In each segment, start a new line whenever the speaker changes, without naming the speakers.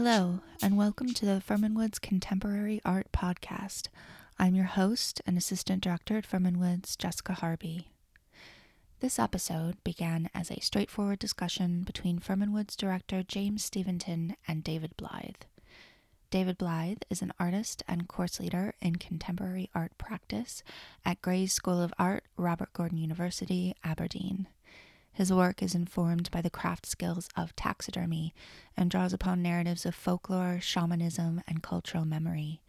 Hello, and welcome to the Fermynwoods Contemporary Art Podcast. I'm your host and assistant director at Fermynwoods, Jessica Harvey. This episode began as a straightforward discussion between Fermynwoods director James Steventon and David Blythe. David Blythe is an artist and course leader in contemporary art practice at Gray's School of Art, Robert Gordon University, Aberdeen. His work is informed by the craft skills of taxidermy and draws upon narratives of folklore, shamanism, and cultural memory.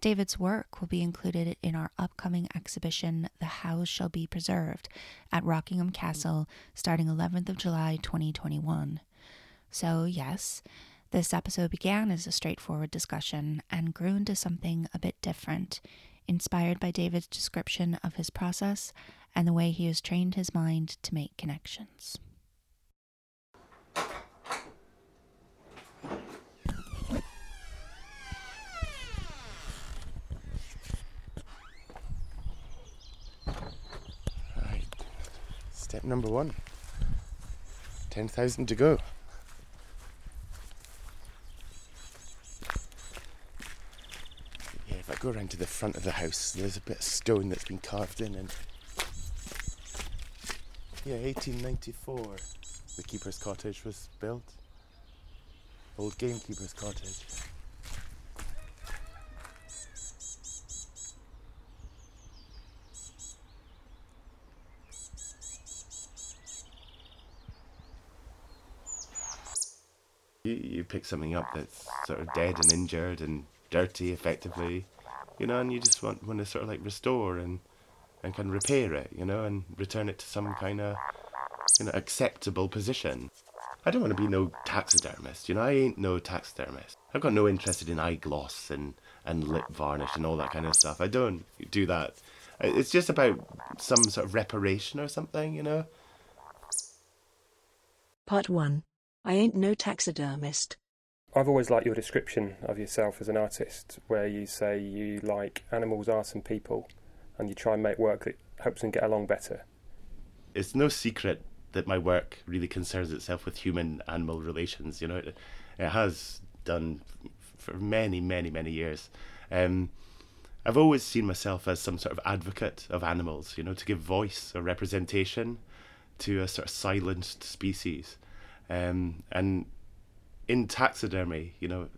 David's work will be included in our upcoming exhibition, The House Shall Be Preserved, at Rockingham Castle starting 11th of July 2021. So, yes, this episode began as a straightforward discussion and grew into something a bit different, inspired by David's description of his process and the way he has trained his mind to make connections.
Step number one 10,000 to go. Yeah, if I go around to the front of the house, there's a bit of stone that's been carved in, and yeah, 1894, the keeper's cottage was built. Old gamekeeper's cottage. You, you pick something up that's sort of dead and injured and dirty, effectively, you know, and you just want, want to sort of like restore and and can repair it, you know, and return it to some kind of you know acceptable position. I don't want to be no taxidermist, you know. I ain't no taxidermist. I've got no interest in eye gloss and and lip varnish and all that kind of stuff. I don't do that. It's just about some sort of reparation or something, you know.
Part 1. I ain't no taxidermist.
I've always liked your description of yourself as an artist, where you say you like animals, art, and people, and you try and make work that helps them get along better.
It's no secret that my work really concerns itself with human animal relations. You know, it, it has done for many, many, many years. Um, I've always seen myself as some sort of advocate of animals, you know, to give voice or representation to a sort of silenced species. Um, and in taxidermy, you know,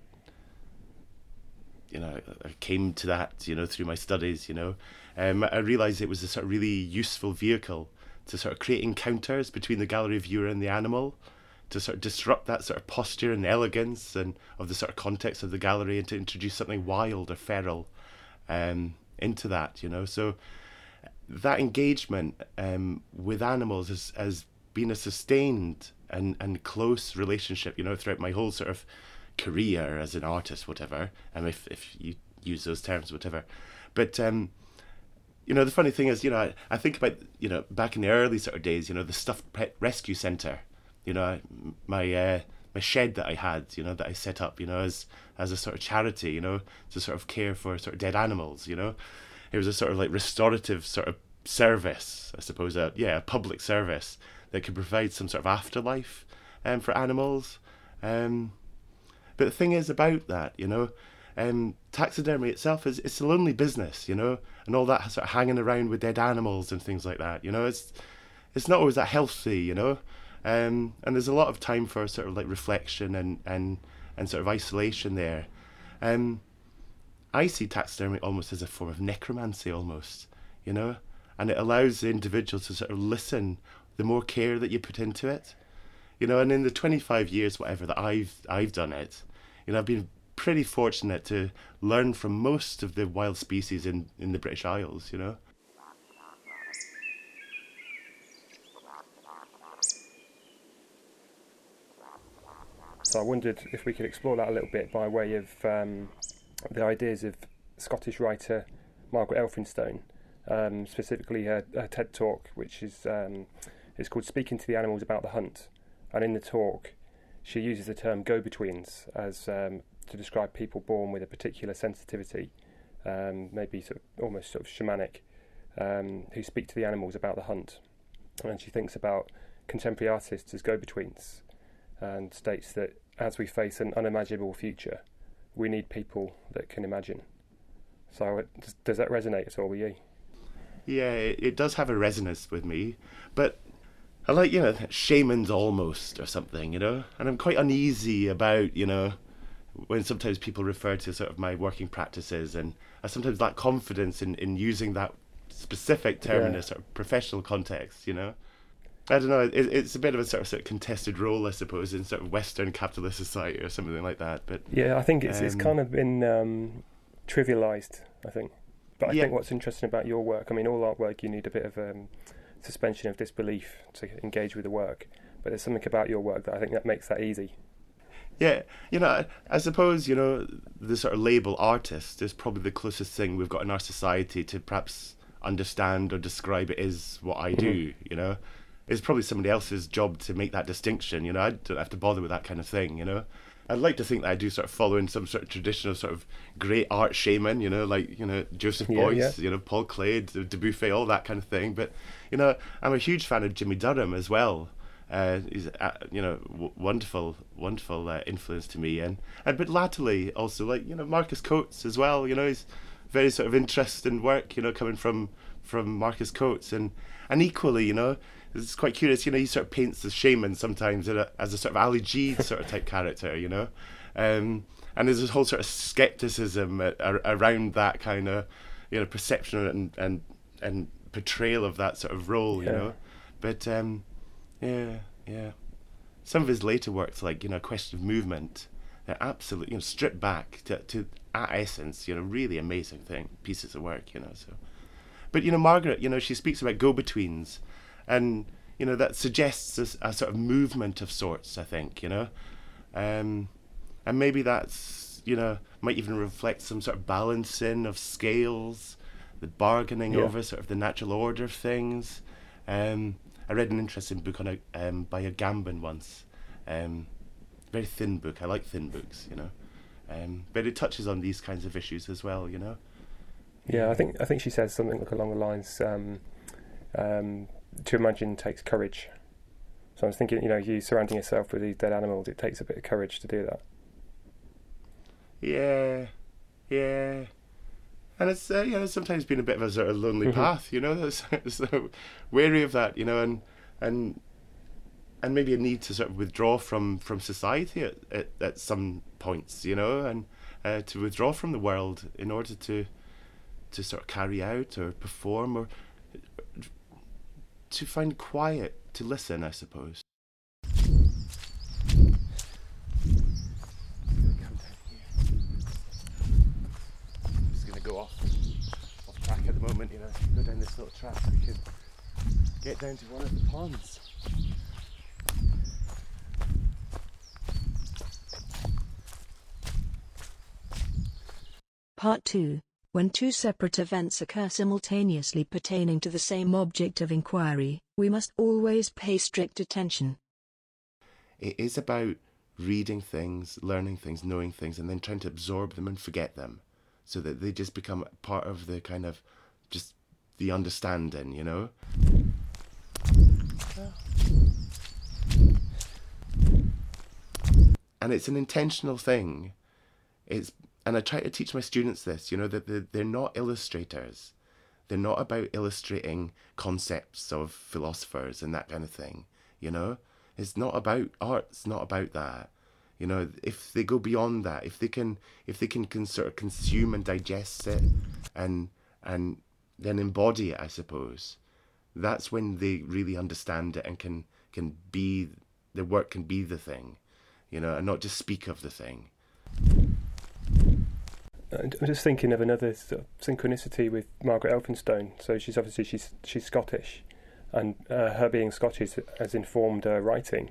you know, I came to that, you know, through my studies, you know. Um, I realised it was a sort of really useful vehicle to sort of create encounters between the gallery viewer and the animal, to sort of disrupt that sort of posture and elegance and of the sort of context of the gallery and to introduce something wild or feral um, into that, you know. So that engagement um, with animals has, has been a sustained and, and close relationship, you know, throughout my whole sort of career as an artist, whatever. And if, if you use those terms, whatever. But um, you know, the funny thing is, you know, I, I think about, you know, back in the early sort of days, you know, the stuffed pet rescue center, you know, my uh, my shed that I had, you know, that I set up, you know, as as a sort of charity, you know, to sort of care for sort of dead animals, you know, it was a sort of like restorative sort of service, I suppose, a yeah, a public service that could provide some sort of afterlife, um, for animals, um, but the thing is about that, you know, um, taxidermy itself is it's a lonely business, you know, and all that sort of hanging around with dead animals and things like that, you know, it's it's not always that healthy, you know, um, and there's a lot of time for sort of like reflection and and and sort of isolation there. Um, I see taxidermy almost as a form of necromancy, almost, you know, and it allows the individual to sort of listen. The more care that you put into it, you know, and in the 25 years, whatever that I've I've done it, you know, I've been pretty fortunate to learn from most of the wild species in, in the British Isles, you know.
So I wondered if we could explore that a little bit by way of um, the ideas of Scottish writer Margaret Elphinstone, um, specifically her, her, TED talk, which is um, is called "Speaking to the Animals About the Hunt," and in the talk, she uses the term "go-betweens" as um, to describe people born with a particular sensitivity, um, maybe sort of almost sort of shamanic, um, who speak to the animals about the hunt. And she thinks about contemporary artists as go betweens and states that as we face an unimaginable future, we need people that can imagine. So, does, does that resonate at all with you?
Yeah, it does have a resonance with me, but I like, you know, shamans almost or something, you know? And I'm quite uneasy about, you know, when sometimes people refer to sort of my working practices and I sometimes lack confidence in, in using that specific term yeah. in a sort of professional context, you know? I don't know. It, it's a bit of a sort of, sort of contested role, I suppose, in sort of Western capitalist society or something like that. But
yeah, I think it's um, it's kind of been um, trivialized. I think, but I yeah. think what's interesting about your work. I mean, all artwork you need a bit of um, suspension of disbelief to engage with the work. But there's something about your work that I think that makes that easy.
Yeah, you know, I, suppose you know the sort of label artist is probably the closest thing we've got in our society to perhaps understand or describe it is what I do. Mm-hmm. You know, it's probably somebody else's job to make that distinction. You know, I don't have to bother with that kind of thing. You know, I'd like to think that I do sort of follow in some sort of traditional sort of great art shaman. You know, like you know Joseph yeah, Beuys, yeah. you know Paul Klee, Dubuffet, all that kind of thing. But you know, I'm a huge fan of Jimmy Durham as well. Uh, he's uh, you know w- wonderful, wonderful uh, influence to me, and and but latterly also like you know Marcus Coates as well. You know, he's very sort of interesting work. You know, coming from from Marcus Coates, and and equally, you know, it's quite curious. You know, he sort of paints the shaman sometimes a, as a sort of Ali G sort of type character. You know, um, and there's this whole sort of skepticism at, around that kind of you know perception and and and portrayal of that sort of role. Yeah. You know, but um, yeah, yeah. Some of his later works, like you know, Question of Movement, they're absolutely you know stripped back to to at essence. You know, really amazing thing pieces of work. You know, so. But you know, Margaret, you know, she speaks about go-betweens and you know that suggests a, a, sort of movement of sorts. I think you know, um, and maybe that's you know might even reflect some sort of balancing of scales, the bargaining yeah. over sort of the natural order of things. Um, I read an interesting book on a um, by Agamben once. Um, very thin book. I like thin books, you know, um, but it touches on these kinds of issues as well, you know.
Yeah, I think I think she says something like along the lines. Um, um, to imagine takes courage. So I was thinking, you know, you surrounding yourself with these dead animals, it takes a bit of courage to do that.
Yeah, yeah. And it's uh, you know sometimes been a bit of a sort of lonely mm-hmm. path, you know. So, so wary of that, you know, and and and maybe a need to sort of withdraw from from society at at, at some points, you know, and uh, to withdraw from the world in order to to sort of carry out or perform or to find quiet to listen, I suppose. Go off off track at the moment, you know, go down this little track we can get down to one of the ponds.
Part 2 when two separate events occur simultaneously pertaining to the same object of inquiry, we must always pay strict attention.
It is about reading things, learning things, knowing things, and then trying to absorb them and forget them so that they just become part of the kind of just the understanding, you know? And it's an intentional thing. It's and I try to teach my students this, you know, that they're, not illustrators. They're not about illustrating concepts of philosophers and that kind of thing, you know? It's not about art, it's not about that. You know, if they go beyond that, if they can if they can, can sort of consume and digest it and and then embody it, I suppose, that's when they really understand it and can can be their work can be the thing, you know, and not just speak of the thing.
I'm just thinking of another sort of synchronicity with Margaret Elphinstone. So she's obviously she's she's Scottish, and uh, her being Scottish has informed her writing.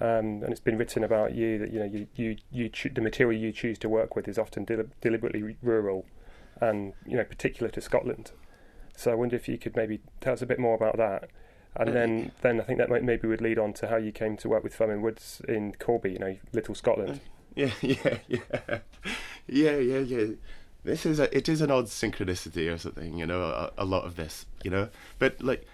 Um, and it's been written about you that you know you you, you cho- the material you choose to work with is often del- deliberately rural, and you know particular to Scotland. So I wonder if you could maybe tell us a bit more about that, and uh, then then I think that might, maybe would lead on to how you came to work with Fermynwoods in Corby, you know, Little Scotland.
Yeah, yeah, yeah, yeah, yeah, yeah. This is a, it is an odd synchronicity or something, you know. A, a lot of this, you know. But like,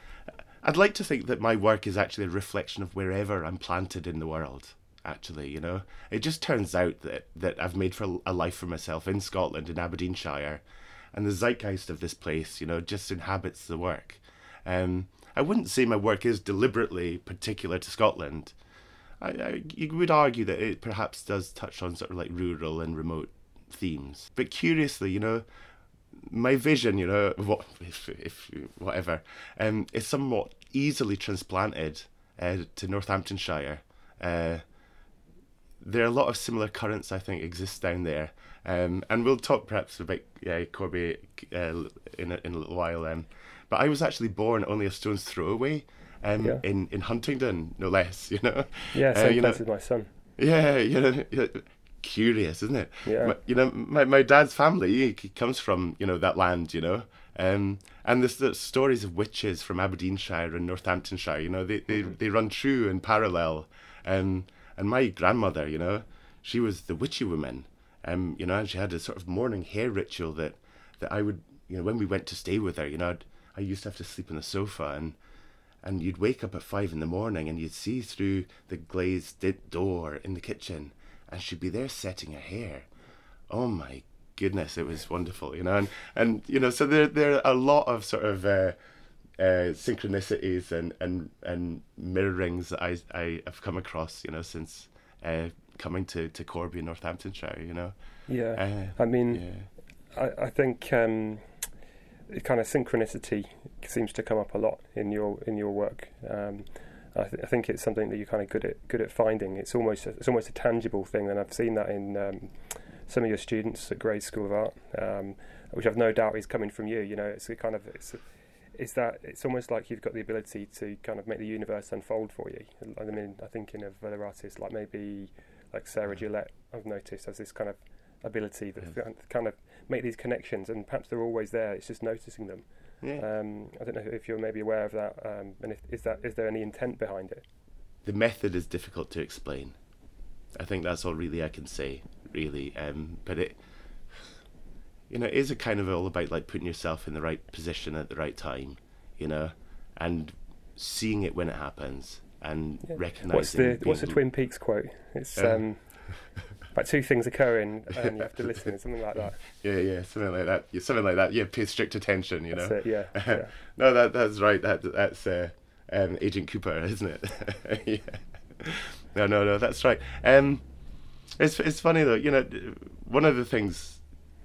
I'd like to think that my work is actually a reflection of wherever I'm planted in the world. actually. You know, it just turns out that that I've made for a life for myself in Scotland in Aberdeenshire, and the zeitgeist of this place, you know, just inhabits the work. Um, I wouldn't say my work is deliberately particular to Scotland. I, I you would argue that it perhaps does touch on sort of like rural and remote themes, but curiously, you know, my vision, you know, what if, if whatever, um, is somewhat easily transplanted uh, to Northamptonshire. Uh, there are a lot of similar currents, I think, exist down there, um, and we'll talk perhaps about uh, Corby uh, in a, in a little while. Um, but I was actually born only a stone's throw away, um,
Yeah.
in in Huntingdon, no less. You know.
Yeah,
Uh,
same
you know,
place as my son.
yeah, you you know, curious, isn't it?
Yeah.
My, you know, my, my dad's family he comes from you know that land, you know, um, and there's the stories of witches from Aberdeenshire and Northamptonshire. You know, they they,
Mm-hmm.
they run true and parallel. Um, and my grandmother, you know, she was the witchy woman. Um, you know, and she had a sort of morning hair ritual that that I would, you know, when we went to stay with her, you know, I'd, I used to have to sleep on the sofa and and you'd wake up at five in the morning and you'd see through the glazed door in the kitchen and she'd be there setting her hair oh my goodness it was wonderful you know and and you know so there there are a lot of sort of uh, uh, synchronicities and, and and mirrorings that I I have come across you know since uh, coming to to Corby in Northamptonshire you know
Yeah.
uh,
I mean,
yeah
I, I think um, kind of synchronicity seems to come up a lot in your in your work. Um, I, th- I think it's something that you're kind of good at good at finding. It's almost a, it's almost a tangible thing, and I've seen that in um, some of your students at Gray's School of Art, um, which I've no doubt is coming from you. You know, it's a kind of it's. Is that it's almost like you've got the ability to kind of make the universe unfold for you. I mean, I'm thinking of other artists like maybe like Sarah Gillette. I've noticed has this kind of ability that
Yeah.
kind of make these connections, and perhaps they're always there. It's just noticing them.
Yeah
Um, I don't know if you're maybe aware of that, um, and if, is that is there any intent behind it?
the method is difficult to explain. I think that's all really I can say, really. Um, but it, you know, it is a kind of all about like putting yourself in the right position at the right time, you know, and seeing it when it happens and
Yeah.
recognizing.
What's the what's the Twin Peaks quote? It's
Uh.
um, about two things occurring, and you have to listen, something like that.
Yeah, yeah, something like that. Yeah, something like that. Yeah, pay strict attention. You know.
It. Yeah. yeah.
no, that that's right. That that's uh, um, Agent Cooper, isn't it? yeah. No, no, no. That's right. Um, it's it's funny though. You know, one of the things,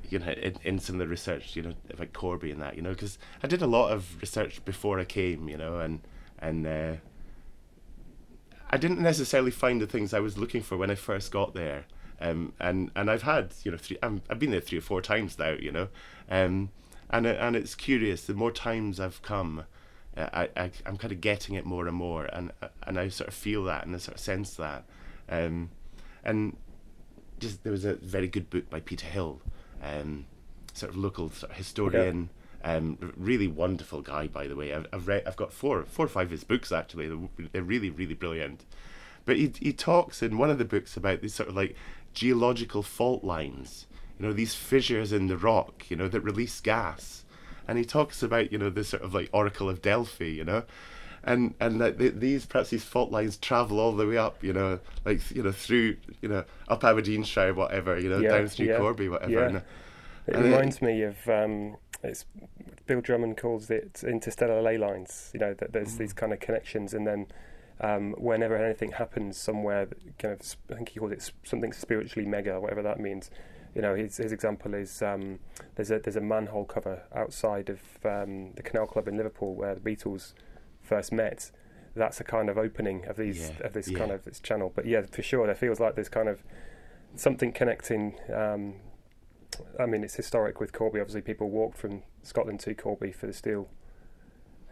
you know, in, in some of the research, you know, about Corby and that, you know, because I did a lot of research before I came, you know, and and uh, I didn't necessarily find the things I was looking for when I first got there. Um, and and I've had you know three I'm, I've been there three or four times now you know. Um, and and it's curious the more times I've come uh, I, I I'm kind of getting it more and more and and I sort of feel that and I sort of sense that. Um, and just there was a very good book by Peter Hill um, sort of local sort of historian um, really wonderful guy by the way. I've, I've read I've got four four or five of his books actually. They're really really brilliant but he he talks in one of the books about these sort of like geological fault lines, you know, these fissures in the rock, you know, that release gas, and he talks about you know this sort of like Oracle of Delphi, you know, and and that th- these perhaps these fault lines travel all the way up, you know, like you know through you know up Aberdeenshire, whatever, you know,
Yeah,
down through
yeah,
Corby, whatever.
yeah.
And,
It
And it-
reminds me of um, it's Bill Drummond calls it interstellar ley lines. You know that there's
Mm.
these kind of connections, and then um, whenever anything happens somewhere, kind of I think he called it something spiritually mega, whatever that means. You know, his his example is um, there's a there's a manhole cover outside of um, the Canal Club in Liverpool where the Beatles first met. That's a kind of opening of these
Yeah,
of this
yeah.
kind of this channel. But yeah, for sure, there feels like there's kind of something connecting. Um, I mean, it's historic with Corby. Obviously, people walked from Scotland to Corby for the steel.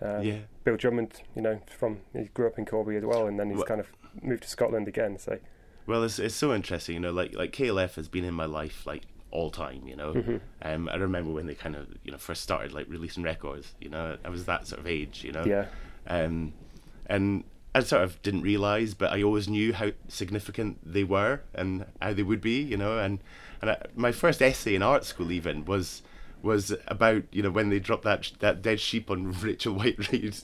Um,
yeah,
Bill Drummond, you know, from he grew up in Corby as well, and then he's
Well-
kind of moved to Scotland again. So,
well, it's it's so interesting, you know, like like KLF has been in my life like all time, you know.
Mm-hmm.
Um, I remember when they kind of you know first started like releasing records, you know, I was that sort of age, you know.
yeah,
um, and I sort of didn't realize, but I always knew how significant they were and how they would be, you know. And and I, my first essay in art school even was was about you know when they dropped that that dead sheep on Rachel Whiteread,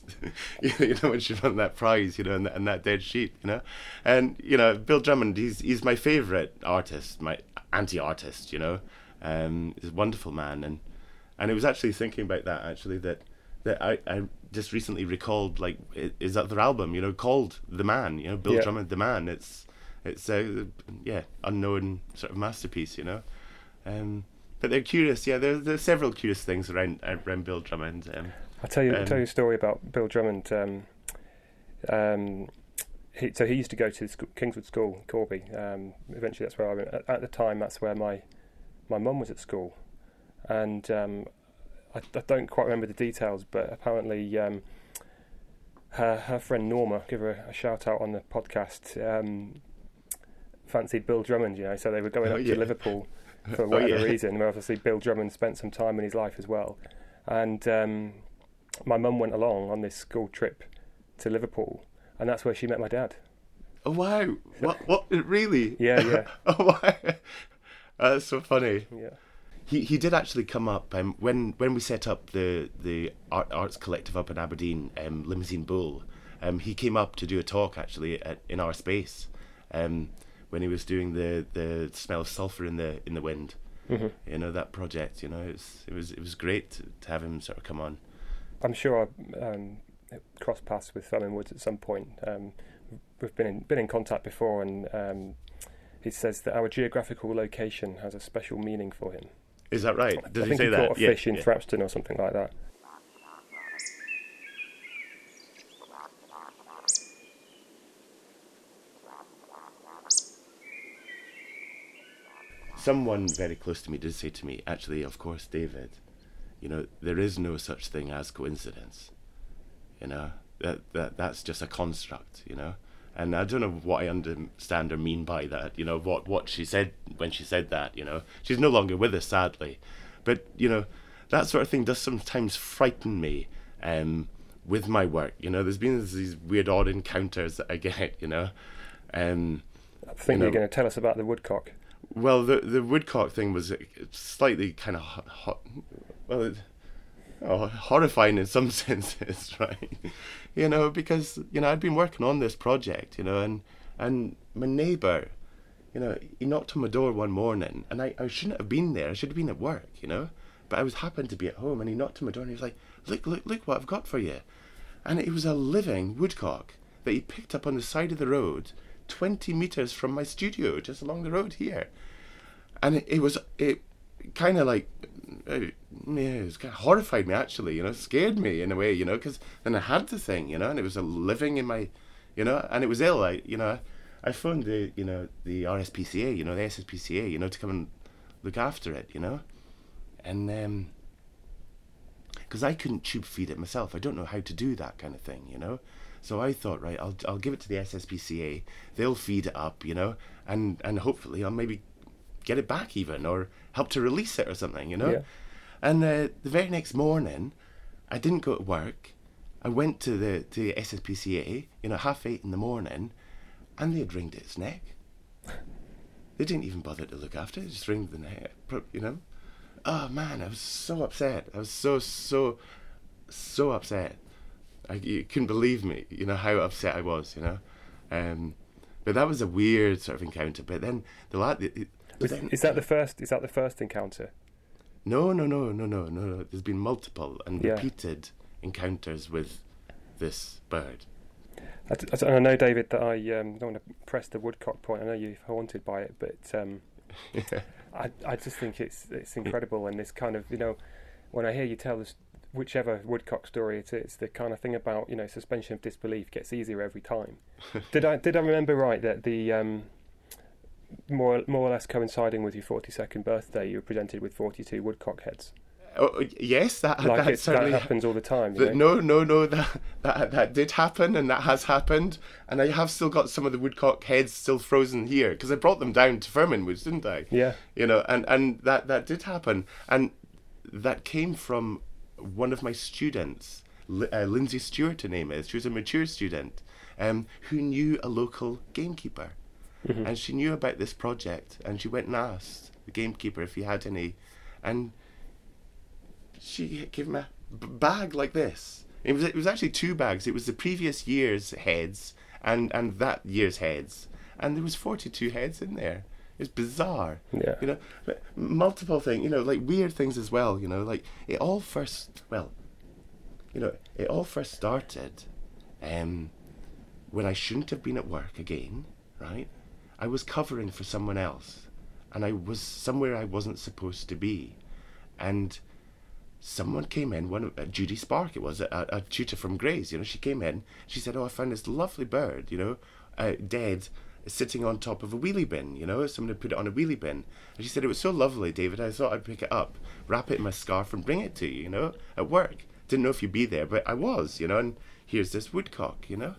you know when she won that prize, you know, and, and that dead sheep, you know, and you know Bill Drummond, he's he's my favourite artist, my anti-artist, you know, um, he's a wonderful man, and and I was actually thinking about that actually that that I, I just recently recalled like is that their album, you know, called The Man, you know, Bill
Yeah.
Drummond, The Man. It's it's a yeah unknown sort of masterpiece, you know. Um, but they're curious, yeah. There, there's several curious things around around Bill Drummond. Um,
I'll tell you, I'll
Um,
tell you a story about Bill Drummond. Um, um, he, so he used to go to school, Kingswood School, Corby. Um, eventually, that's where I went. At, at the time, that's where my my mum was at school, and um, I, I don't quite remember the details, but apparently. Um, her, her friend Norma, give her a, a shout out on the podcast, um, fancied Bill Drummond, you know, so they were going
Oh,
up
yeah.
to Liverpool for
Oh,
whatever
yeah.
reason. Where obviously Bill Drummond spent some time in his life as well, and um, my mum went along on this school trip to Liverpool, and that's where she met my dad.
oh wow! What? What? Really?
Yeah, yeah.
oh wow! That's so funny.
Yeah,
He he did actually come up um, when when we set up the the art, arts collective up in Aberdeen, um, Limousine Bull. Um, he came up to do a talk actually at, in our space, um, when he was doing the, the smell of sulphur in the in the wind.
Mhm.
You know that project. You know it was it was it was great to, to have him sort of come on.
I'm sure I um, crossed paths with Fermynwoods at some point. Um, we've been in, been in contact before, and um, he says that our geographical location has a special meaning for him.
Is that right? Did
I
he
think
say
he
that?
caught a
Yeah,
fish in
yeah.
Thrapston or something like that.
Someone very close to me did say to me, actually, of course, David, you know, there is no such thing as coincidence. You know, that, that that's just a construct, you know. And I don't know what I understand or mean by that, you know, what, what she said when she said that, you know. She's no longer with us, sadly. But, you know, that sort of thing does sometimes frighten me um, with my work. You know, there's been these weird, odd encounters that I get, you know. Um,
I think
know-
you're going to tell us about the woodcock.
Well, the the woodcock thing was slightly kind of hot, hot well, it, oh, horrifying in some senses, right? you know, because you know I'd been working on this project, you know, and and my neighbour, you know, he knocked on my door one morning, and I, I shouldn't have been there. I should have been at work, you know, but I was happened to be at home, and he knocked on my door, and he was like, "Look, look, look what I've got for you," and it was a living woodcock that he picked up on the side of the road. 20 meters from my studio just along the road here. And it, it was it kind of like uh, yeah, it was kind of horrified me actually you know scared me in a way you know because then i had the thing you know and it was a living in my you know and it was ill i you know i phoned the you know the rspca you know the sspca you know to come and look after it you know. And um because i couldn't tube feed it myself. I don't know how to do that kind of thing you know so I thought, right, I'll I'll give it to the SSPCA. They'll feed it up, you know, and and hopefully I'll maybe get it back even or help to release it or something, you know.
Yeah.
And uh, the very next morning, I didn't go to work. I went to the to the SSPCA, you know, half eight in the morning, and they had wringed its neck. They didn't even bother to look after it; just wringed the neck, you know. Oh man, I was so upset. I was so so so upset. I, you couldn't believe me, you know, how upset I was, you know. Um, but that was a weird sort of encounter. But then the lad, it- it-
Was,
then-
is that the first? Is that the first encounter?
no, no, no, no, no, no, no. There's been multiple and
Yeah.
repeated encounters with this bird.
i know, David, that I um, don't want to press the woodcock point. I know you're haunted by it, but um, I, I just think it's it's incredible, and this kind of you know, when I hear you tell this, whichever woodcock story it is, the kind of thing about you know suspension of disbelief gets easier every time. did I did I remember right that the um, more more or less coinciding with your 42nd birthday, you were presented with 42 woodcock heads?
Oh, yes, that
Like
that certainly
that happens all the time. Know?
no, no, no. That, that that did happen, and that has happened. And I have still got some of the woodcock heads still frozen here because I brought them down to Fermynwoods, didn't I?
Yeah.
You know, and and that that did happen, and that came from one of my students, Li- uh, Lindsay Stewart, her name is. She was a mature student, um, who knew a local gamekeeper, and she knew about this project, and she went and asked the gamekeeper if he had any, and she gave him a b- bag like this. It was it was actually two bags. It was the previous year's heads and and that year's heads, and there was forty two heads in there. It's bizarre.
Yeah.
You know, multiple things. You know, like weird things as well. You know, like it all first. Well, you know, it all first started, um, when I shouldn't have been at work again. Right, I was covering for someone else, and I was somewhere I wasn't supposed to be, and someone came in, one of- uh, Judy Spark it was, a, a tutor from Grays, you know, she came in, she said, oh, I found this lovely bird, you know, uh, dead, sitting on top of a wheelie bin, you know, someone had put it on a wheelie bin. And she said, it was so lovely, David, I thought I'd pick it up, wrap it in my scarf and bring it to you, you know, at work. Didn't know if you'd be there, but I was, you know, and here's this woodcock, you know.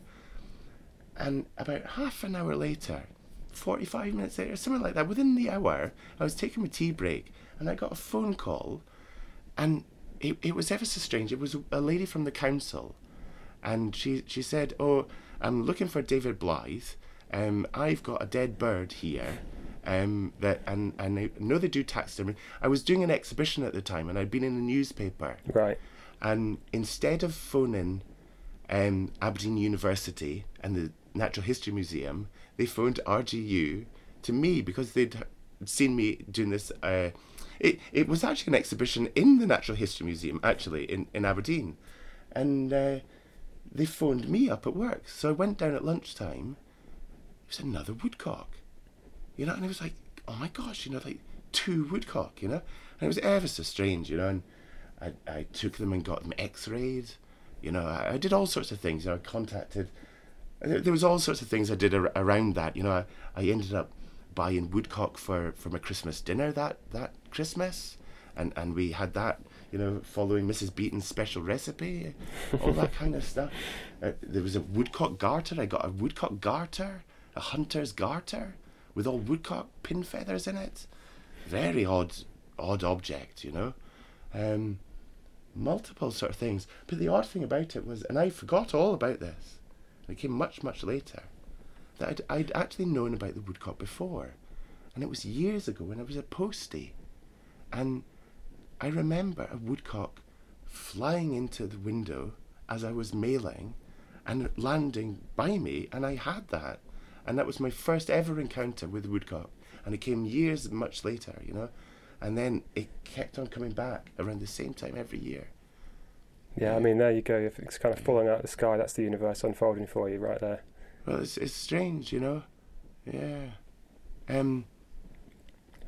And about half an hour later, 45 minutes later, something like that, within the hour, I was taking my tea break and I got a phone call and it, it was ever so strange. It was a lady from the council, and she she said, "Oh, I'm looking for David Blythe. Um, I've got a dead bird here. Um, that and and I know they do taxidermy. I was doing an exhibition at the time, and I'd been in the newspaper,
Right.
and instead of phoning um, Aberdeen University and the Natural History Museum, they phoned RGU to me because they'd seen me doing this. Uh, it, it was actually an exhibition in the Natural History Museum, actually, in, in Aberdeen. And uh, they phoned me up at work. So I went down at lunchtime. It was another woodcock. You know, and it was like, oh my gosh, you know, like two woodcock, you know? And it was ever so strange, you know, and I, I took them and got them x-rayed. You know, I, I did all sorts of things. You know, I contacted. There, there was all sorts of things I did ar- around that. You know, I, I ended up buying woodcock for, for my Christmas dinner that, that Christmas. And, and we had that, you know, following Mrs. Beeton's special recipe, all that kind of stuff. Uh, there was a woodcock garter. I got a woodcock garter, a hunter's garter, with all woodcock pin feathers in it. Very odd, odd object, you know. Um, multiple sort of things. But the odd thing about it was, and I forgot all about this, it came much, much later, that I'd, I'd actually known about the woodcock before. And it was years ago when I was a postie. And I remember a woodcock flying into the window as I was mailing and landing by me, and I had that. And that was my first ever encounter with woodcock. And it came years much later, you know. And then it kept on coming back around the same time every year.
Yeah, I mean, there you go. If it's kind of falling out of the sky, that's the universe unfolding for you right there.
Well, it's it's strange, you know. Yeah. Um.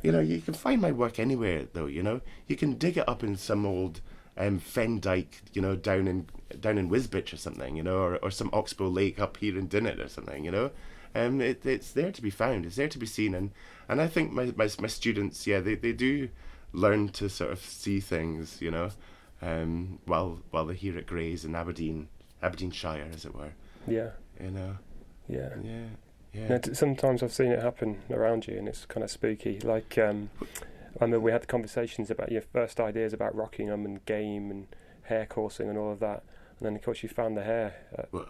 You know, you can find my work anywhere, though. You know, you can dig it up in some old um, fen dike, you know, down in down in Wisbech or something, you know, or, or some Oxbow Lake up here in Dinnet or something, you know. Um, it, it's there to be found. It's there to be seen, and and I think my my, my students, yeah, they, they do learn to sort of see things, you know, um, while while they're here at Grays in Aberdeen, Aberdeenshire, as it were,
Yeah,
you know.
yeah.
Yeah, yeah.
T- sometimes I've seen it happen around you, and it's kind of spooky. Like, um, I remember we had conversations about your first ideas about Rockingham and game and hare coursing and all of that, and then of course you found the hare at
Well,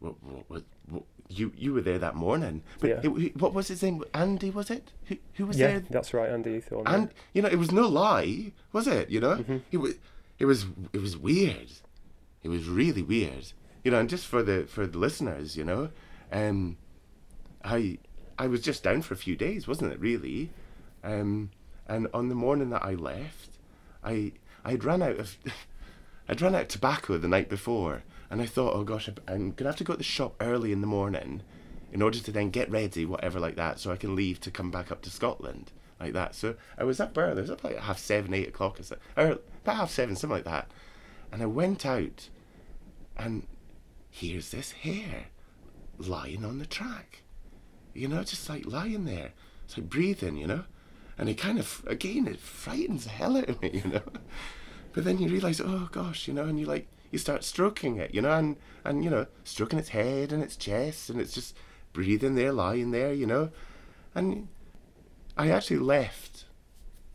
what, what, what, you you were there that morning. But
Yeah.
it- what was his name? Andy was it? Who who was
Yeah,
there?
that's right, Andy Ethorn. yeah.
And you know, it was no lie, was it? You know,
Mhm.
it was it was it was weird. It was really weird. You know, and just for the for the listeners, you know, um, I I was just down for a few days, wasn't it? Really, um, and on the morning that I left, I I'd run out of I'd run out of tobacco the night before, and I thought, oh gosh, I'm gonna have to go to the shop early in the morning, in order to then get ready, whatever like that, so I can leave to come back up to Scotland like that. So I was up early. It was up like half seven, eight o'clock, or so, or about half seven, something like that. And I went out, and here's this hare lying on the track. You know, just like lying there. It's like breathing, you know? And it kind of, again, it frightens the hell out of me, you know? But then you realise, oh gosh, you know, and you like, you start stroking it, you know, and, and, you know, stroking its head and its chest, and it's just breathing there, lying there, you know? And I actually left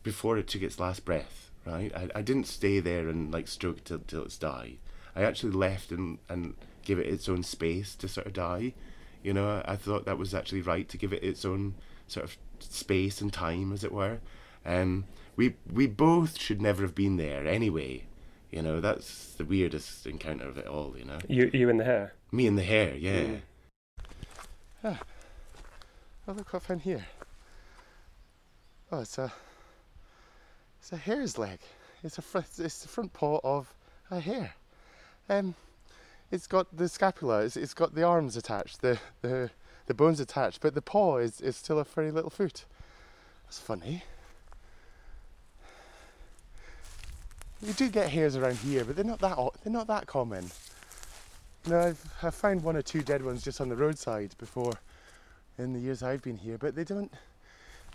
before it took its last breath, right? I, I didn't stay there and like stroke till, till it's died. I actually left and, and give it its own space to sort of die. You know, I thought that was actually right to give it its own sort of space and time, as it were. Um, we we both should never have been there anyway. You know, that's the weirdest encounter of it all. You know,
You, you and the hare.
me and the hare. Yeah.
Mm.
Ah. Oh, look what I found here. Oh, it's a it's a hare's leg. It's a fr- it's the front paw of a hare. Um, it's got the scapula. It's, it's got the arms attached, the the the bones attached, but the paw is, is still a furry little foot. That's funny. You do get hares around here, but they're not that they're not that common. Now I've I've found one or two dead ones just on the roadside before, in the years I've been here, but they don't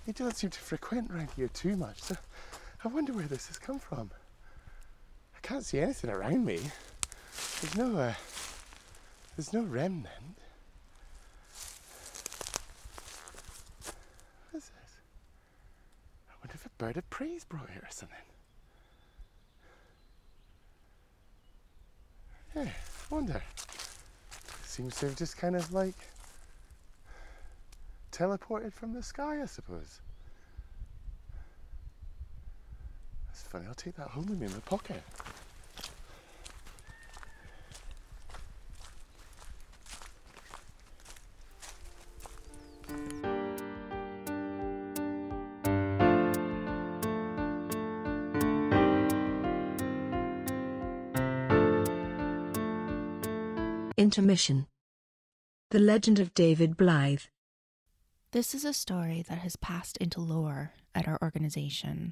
they don't seem to frequent around here too much. So I wonder where this has come from. I can't see anything around me. There's no uh, there's no remnant. What is this? I wonder if a bird of prey's brought here or something. Yeah, I wonder. Seems to have just kind of like teleported from the sky, I suppose. That's funny, I'll take that home with me in my pocket.
Intermission. The Legend of David Blythe.
This is a story that has passed into lore at our organization.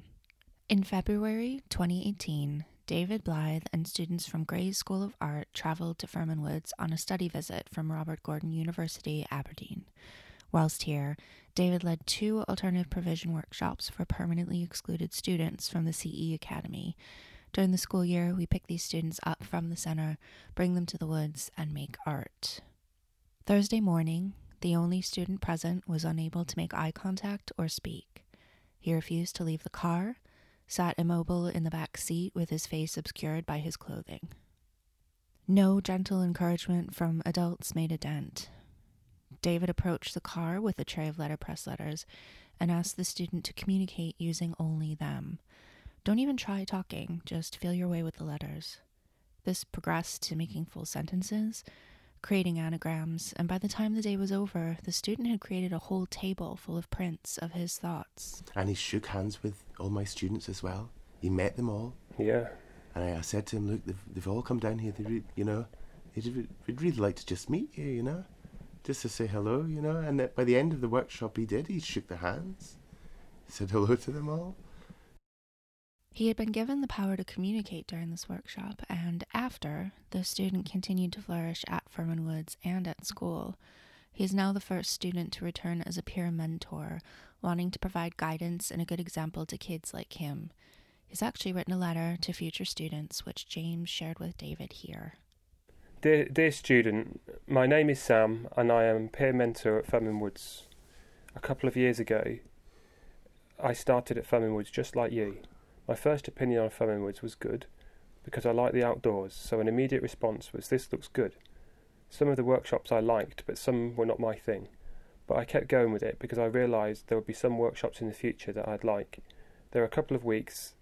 In February 2018, David Blythe and students from Gray's School of Art traveled to Fermynwoods on a study visit from Robert Gordon University, Aberdeen. Whilst here, David led two alternative provision workshops for permanently excluded students from the CE Academy. During the school year, we pick these students up from the center, bring them to the woods, and make art. Thursday morning, the only student present was unable to make eye contact or speak. He refused to leave the car, sat immobile in the back seat with his face obscured by his clothing. No gentle encouragement from adults made a dent. David approached the car with a tray of letterpress letters and asked the student to communicate using only them. Don't even try talking, just feel your way with the letters. This progressed to making full sentences, creating anagrams, and by the time the day was over, the student had created a whole table full of prints of his thoughts.
And he shook hands with all my students as well. He met them all.
Yeah.
And I, I said to him, look, they've, they've all come down here. They, re- you know, they'd, re- we'd really like to just meet you, you know, just to say hello, you know. And that by the end of the workshop, he did. He shook their hands, said hello to them all.
He had been given the power to communicate during this workshop, and after, the student continued to flourish at Fermynwoods and at school. He is now the first student to return as a peer mentor, wanting to provide guidance and a good example to kids like him. He's actually written a letter to future students, which James shared with David here.
Dear, dear student, my name is Sam and I am peer mentor at Fermynwoods. A couple of years ago, I started at Furman Woods just like you. My first opinion on Woods was good because I like the outdoors, so an immediate response was this looks good. Some of the workshops I liked, but some were not my thing. But I kept going with it because I realised there would be some workshops in the future that I'd like. There were a couple of weeks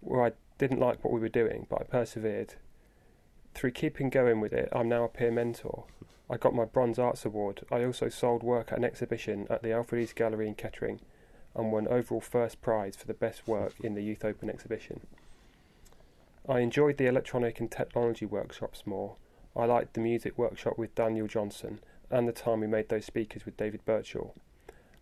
where I didn't like what we were doing, but I persevered. Through keeping going with it, I'm now a peer mentor. I got my Bronze Arts Award. I also sold work at an exhibition at the Alfred East Gallery in Kettering and won overall first prize for the best work in the Youth Open exhibition. I enjoyed the electronic and technology workshops more. I liked the music workshop with Daniel Johnson and the time we made those speakers with David Birchall.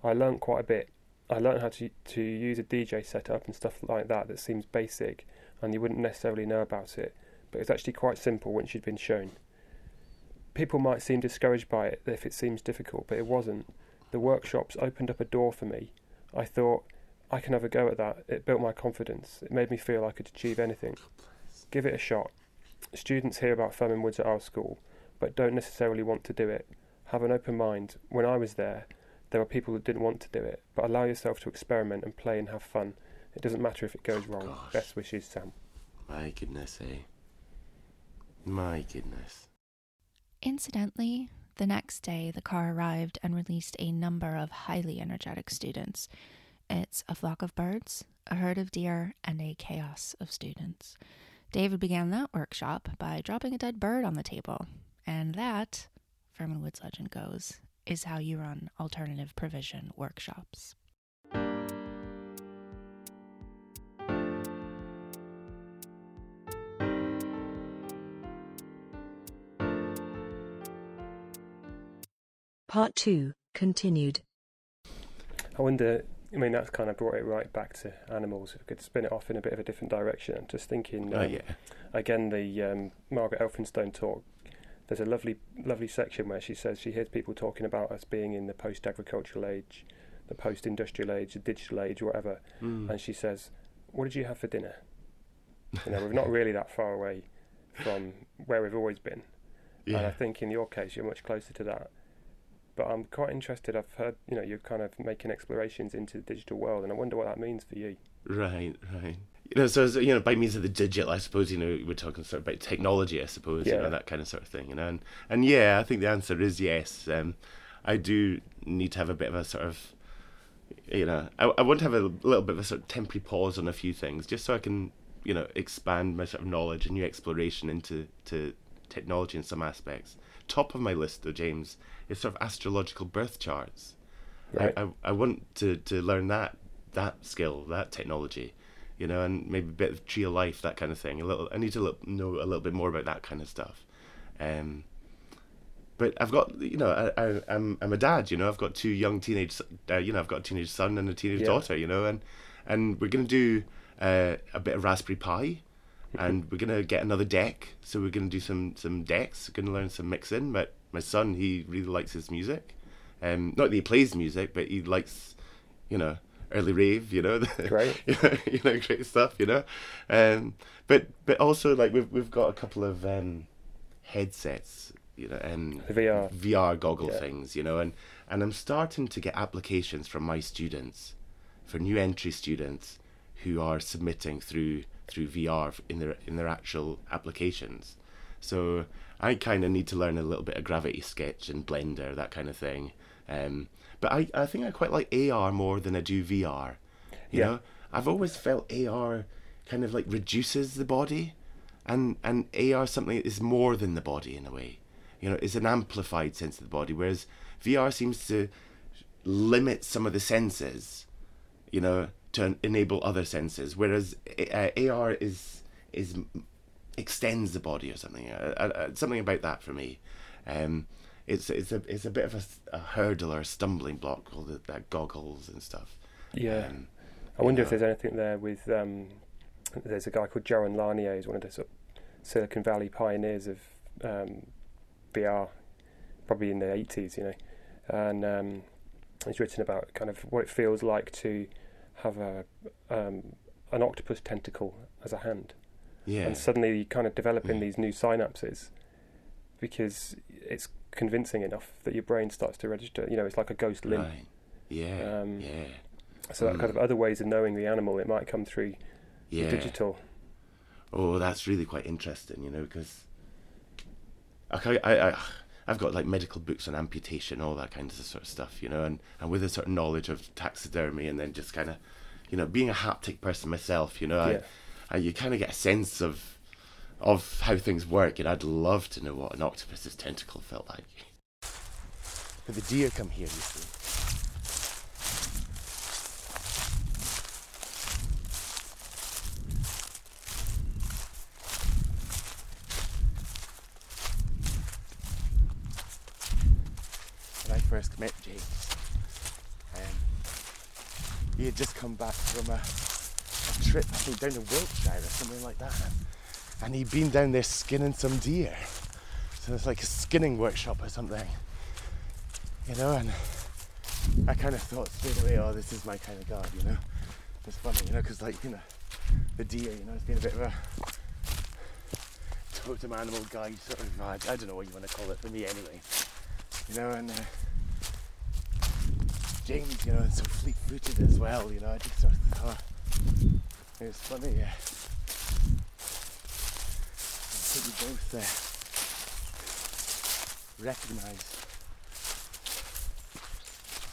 I learnt quite a bit. I learnt how to, to use a DJ setup and stuff like that that seems basic and you wouldn't necessarily know about it, but it's actually quite simple once you've been shown. People might seem discouraged by it if it seems difficult, but it wasn't. The workshops opened up a door for me. I thought, I can have a go at that. It built my confidence. It made me feel I could achieve anything. Give it a shot. Students hear about Fermynwoods at our school, but don't necessarily want to do it. Have an open mind. When I was there, there were people who didn't want to do it, but allow yourself to experiment and play and have fun. It doesn't matter if it goes wrong.
Gosh.
Best wishes, Sam.
My goodness, eh? My goodness.
Incidentally, the next day the car arrived and released a number of highly energetic students. It's a flock of birds, a herd of deer, and a chaos of students. David began that workshop by dropping a dead bird on the table. And that, Fermynwoods legend goes, is how you run alternative provision workshops.
Part 2, continued.
I wonder. I mean, that's kind of brought it right back to animals. If we could spin it off in a bit of a different direction. I'm just thinking.
Oh
um,
yeah.
again the um, Margaret Elphinstone talk. There's a lovely, lovely section where she says she hears people talking about us being in the post-agricultural age, the post-industrial age, the digital age, whatever,
Mm.
and she says, "What did you have for dinner?" You know, we're not really that far away from where we've always been, Yeah. and I think in your case you're much closer to that. But I'm quite interested. I've heard, you know, you're kind of making explorations into the digital world, and I wonder what that means for you.
Right, right. You know, so so, you know, by means of the digital, I suppose you know we're talking sort of about technology, I suppose,
yeah.
you know, that kind of sort of thing, you know, and and yeah, I think the answer is yes. Um, I do need to have a bit of a sort of, you know, I I want to have a little bit of a sort of temporary pause on a few things, just so I can, you know, expand my sort of knowledge and new exploration into to technology in some aspects. Top of my list, though, James, is sort of astrological birth charts.
Right.
I, I, I want to, to learn that that skill, that technology, you know, and maybe a bit of tree of life, that kind of thing. A little, I need to lo- know a little bit more about that kind of stuff. Um, but I've got, you know, I, I, I'm I'm a dad, you know. I've got two young teenage, uh, you know, I've got a teenage son and a teenage
Yeah.
daughter, you know, and and we're gonna do uh, a bit of Raspberry Pi, and we're gonna get another deck. So we're gonna do some some decks. We're gonna learn some mixing. But my son, he really likes his music. Um, not that he plays music, but he likes, you know, early rave. You know,
Great.
you know, you know, great stuff. You know, um, but but also like we've we've got a couple of um, headsets. You know, and
VR.
VR goggle
Yeah.
things. You know, and and I'm starting to get applications from my students, for new entry students who are submitting through through VR in their in their actual applications. So I kind of need to learn a little bit of Gravity Sketch and Blender, that kind of thing. Um, but I, I think I quite like AR more than I do VR. You
Yeah.
know, I've always felt AR kind of like reduces the body, and and AR something that is more than the body in a way. You know, it's an amplified sense of the body, whereas VR seems to limit some of the senses you know, to enable other senses. Whereas uh, AR is is extends the body or something. Uh, uh, uh, something about that for me. Um, it's it's a it's a bit of a, a hurdle or a stumbling block, all the that goggles and stuff.
Yeah.
Um,
I wonder if there's anything there with. Um, there's a guy called Jaron Lanier, who's one of the sort of Silicon Valley pioneers of um, VR, probably in the 80s, you know. And um, he's written about kind of what it feels like to have a um, an octopus tentacle as a hand.
yeah.
And suddenly you're kind of developing
Mm.
these new synapses because it's convincing enough that your brain starts to register. You know, it's like a ghost limb.
Right. Yeah.
Um,
yeah.
So that kind of
Mm.
other ways of knowing the animal, it might come through
Yeah.
digital.
Oh, that's really quite interesting, you know, because I, I, I, I've got like medical books on amputation, all that kind of sort of stuff, you know, and, and with a certain knowledge of taxidermy, and then just kind of, you know, being a haptic person myself, you know,
Yeah.
I, I, you kind of get a sense of of how things work, and I'd love to know what an octopus's tentacle felt like. But the deer come here, you see. when I first met James, um, he had just come back from a, a trip, I think, down to Wiltshire or something like that. And he'd been down there skinning some deer. So it's like a skinning workshop or something. You know, and I kind of thought straight away, oh, this is my kind of god, you know. It's funny, you know, because, like, you know, the deer, you know, it's been a bit of a totem animal guide sort of, I, I don't know what you want to call it for me anyway you know, and uh, James, you know, and so fleet-footed as well, you know. I just sort of thought it was funny. Yeah. I think we both uh, recognise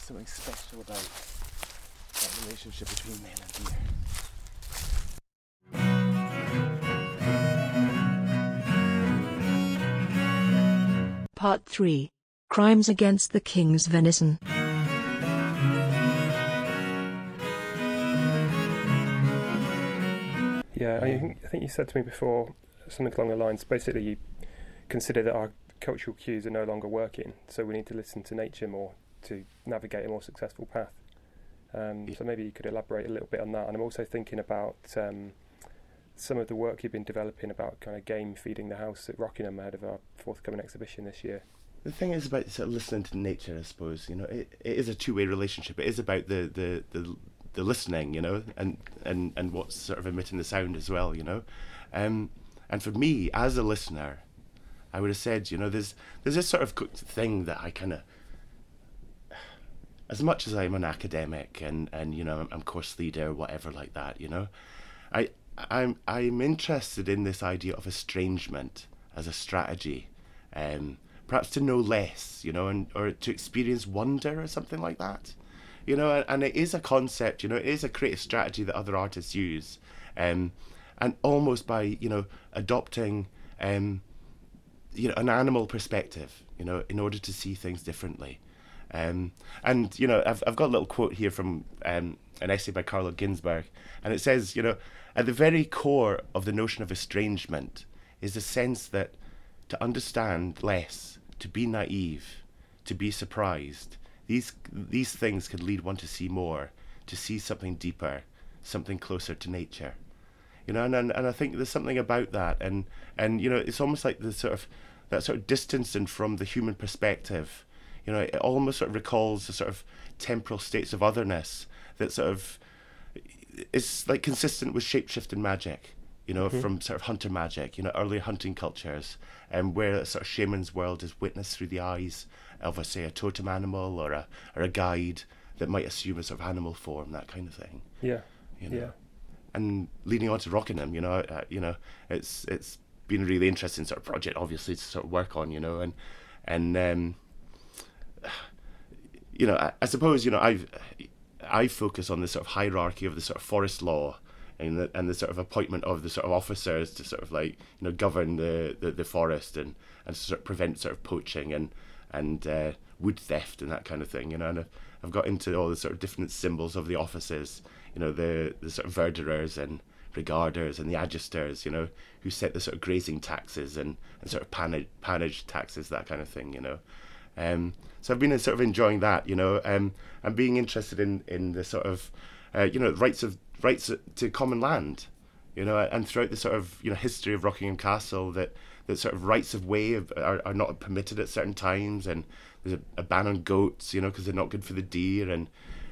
something special about that relationship between men and deer.
Part 3 Crimes Against the King's Venison.
Yeah, I think, I think you said to me before something along the lines. Basically, you consider that our cultural cues are no longer working, so we need to listen to nature more to navigate a more successful path. Um,
Yeah.
so maybe you could elaborate a little bit on that. And I'm also thinking about um, some of the work you've been developing about kind of game feeding the house at Rockingham ahead of our forthcoming exhibition this year.
The thing is about sort of listening to nature, I suppose. You know, it, it is a two-way relationship. It is about the, the, the, the listening, you know, and, and, and what's sort of emitting the sound as well, you know. Um, and for me, as a listener, I would have said, you know, there's there's this sort of thing that I kind of, as much as I'm an academic and, and you know I'm, course leader, whatever like that, you know, I I'm I'm interested in this idea of estrangement as a strategy, um, perhaps to know less, you know, and or to experience wonder or something like that, you know, and, it is a concept, you know, it is a creative strategy that other artists use, um, and almost by you know adopting um, you know an animal perspective, you know, in order to see things differently. Um, and you know, I've I've got a little quote here from um, an essay by Carlo Ginzburg, and it says, you know, at the very core of the notion of estrangement is the sense that to understand less, to be naive, to be surprised, these these things can lead one to see more, to see something deeper, something closer to nature you know, and, and and I think there's something about that, and and you know, it's almost like the sort of that sort of distancing from the human perspective. You know, it almost sort of recalls the sort of temporal states of otherness that sort of is like consistent with shapeshifting magic. You know, mm-hmm. from sort of hunter magic. You know, early hunting cultures, and where a sort of shaman's world is witnessed through the eyes of, a, say, a totem animal or a or a guide that might assume a sort of animal form, that kind of thing
Yeah,
you know.
yeah.
And leading on to Rockingham, you know, uh, you know, it's it's been a really interesting sort of project, obviously, to sort of work on, you know, and and um, you know, I, I suppose you know I've I focus on the sort of hierarchy of the sort of forest law and the, and the sort of appointment of the sort of officers to sort of like you know govern the, the, the forest and and sort of prevent sort of poaching and and uh, wood theft and that kind of thing you know and I've, I've got into all the sort of different symbols of the offices you know the the sort of verderers and regarders and the agisters you know who set the sort of grazing taxes and, and sort of pannage, pannage taxes that kind of thing you know. Um, so I've been uh, sort of enjoying that, you know, um, and being interested in, in the sort of, uh, you know, rights of rights to common land, you know, and throughout the sort of you know history of Rockingham Castle, that that sort of rights of way of, are, are not permitted at certain times, and there's a, a ban on goats, you know, because they're not good for the deer, and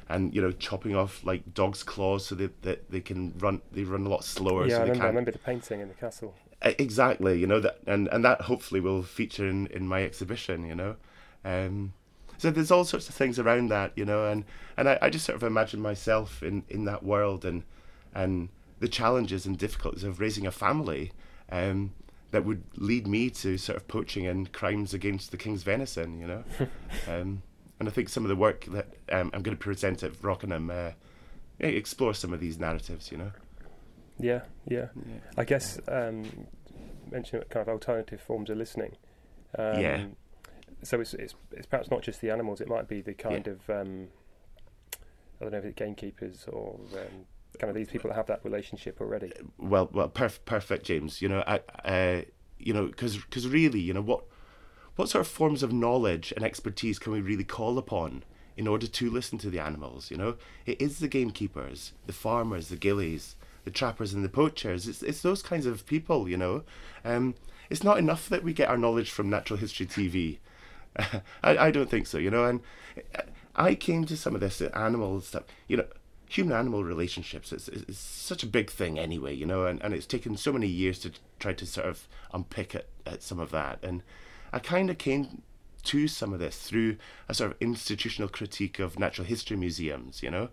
and you know chopping off like dogs' claws so that, that they can run they run a lot slower.
yeah,
so
I
they
remember. I remember the painting in the castle.
Exactly you know that and and that hopefully will feature in in my exhibition you know um so there's all sorts of things around that you know and and i, I just sort of imagine myself in in that world and and the challenges and difficulties of raising a family um that would lead me to sort of poaching and crimes against the king's venison you know um and i think some of the work that um, i'm going to present at rockingham uh, yeah, explore some of these narratives you know
Yeah, yeah.
yeah.
I guess um, mentioning kind of alternative forms of listening. Um,
Yeah.
So it's, it's it's perhaps not just the animals. It might be the kind of um, I don't know if it's gamekeepers or um, kind of these people that have that relationship already.
well, well, perf- perfect, James. You know, I, uh, you know, because because really, you know, what what sort of forms of knowledge and expertise can we really call upon in order to listen to the animals? You know, it is the gamekeepers, the farmers, the gillies, the trappers, and the poachers. It's it's those kinds of people. You know, um, it's not enough that we get our knowledge from natural history TV. I, I don't think so, you know. And I came to some of this animal stuff, you know, human animal relationships. It's, it's, it's such a big thing anyway, you know, and, and it's taken so many years to try to sort of unpick at, at some of that. And I kind of came to some of this through a sort of institutional critique of natural history museums, you know.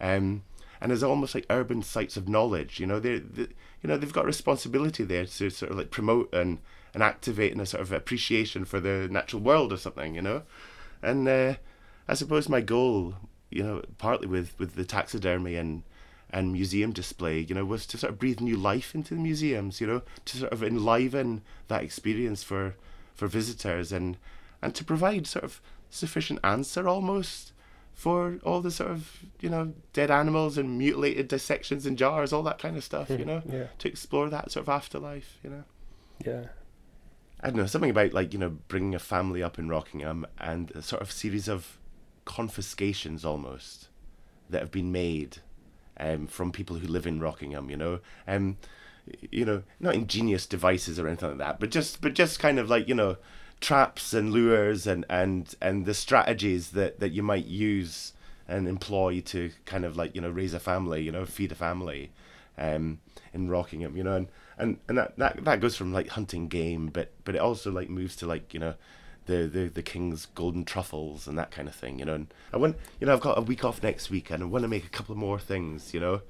Um, and as almost like urban sites of knowledge, you know, they're, they you know, they've got responsibility there to sort of like promote and and activating a sort of appreciation for the natural world or something, you know. And uh, I suppose my goal, you know, partly with with the taxidermy and and museum display, you know, was to sort of breathe new life into the museums, you know, to sort of enliven that experience for for visitors and and to provide sort of sufficient answer almost for all the sort of you know dead animals and mutilated dissections in jars, all that kind of stuff, you know,
yeah.
to explore that sort of afterlife, you know.
Yeah.
I don't know something about like you know bringing a family up in Rockingham and a sort of series of confiscations almost that have been made um, from people who live in Rockingham. You know, um, you know, not ingenious devices or anything like that, but just but just kind of like you know traps and lures and and and the strategies that that you might use and employ to kind of like you know raise a family, you know, feed a family um, in Rockingham, you know, and, and, and that, that that goes from like hunting game, but but it also like moves to like you know, the the the king's golden truffles and that kind of thing, you know. And I want you know I've got a week off next week, and I want to make a couple more things, you know,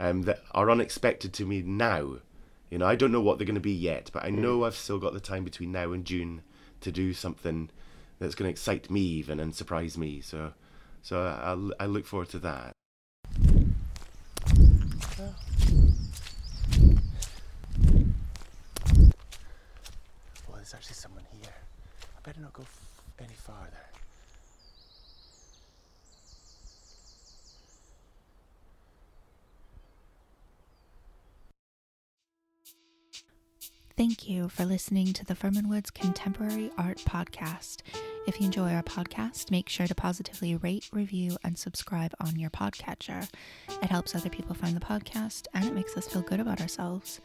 um, that are unexpected to me now. You know, I don't know what they're going to be yet, but I know I've still got the time between now and June to do something that's going to excite me even and surprise me. So, so I I look forward to that. Well, there's actually someone here. I better not go any farther.
Thank you for listening to the Fermynwoods Contemporary Art Podcast. If you enjoy our podcast, make sure to positively rate, review, and subscribe on your podcatcher. It helps other people find the podcast and it makes us feel good about ourselves.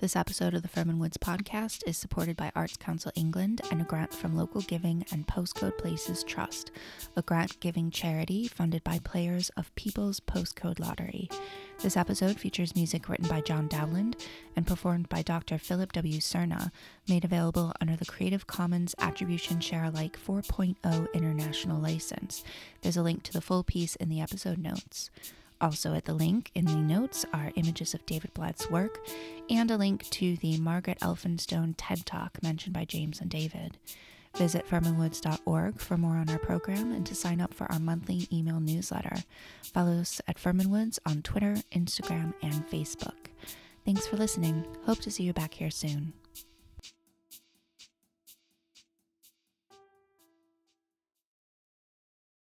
This episode of the Fermynwoods podcast is supported by Arts Council England and a grant from Local Giving and Postcode Places Trust, a grant giving charity funded by players of People's Postcode Lottery. This episode features music written by John Dowland and performed by Dr. Philip W. Serna, made available under the Creative Commons Attribution Share Alike 4.0 International License. There's a link to the full piece in the episode notes. Also, at the link in the notes are images of David Blyth's work and a link to the Margaret Elphinstone TED Talk mentioned by James and David. Visit fermynwoods.org for more on our program and to sign up for our monthly email newsletter. Follow us at Fermynwoods on Twitter, Instagram, and Facebook. Thanks for listening. Hope to see you back here soon.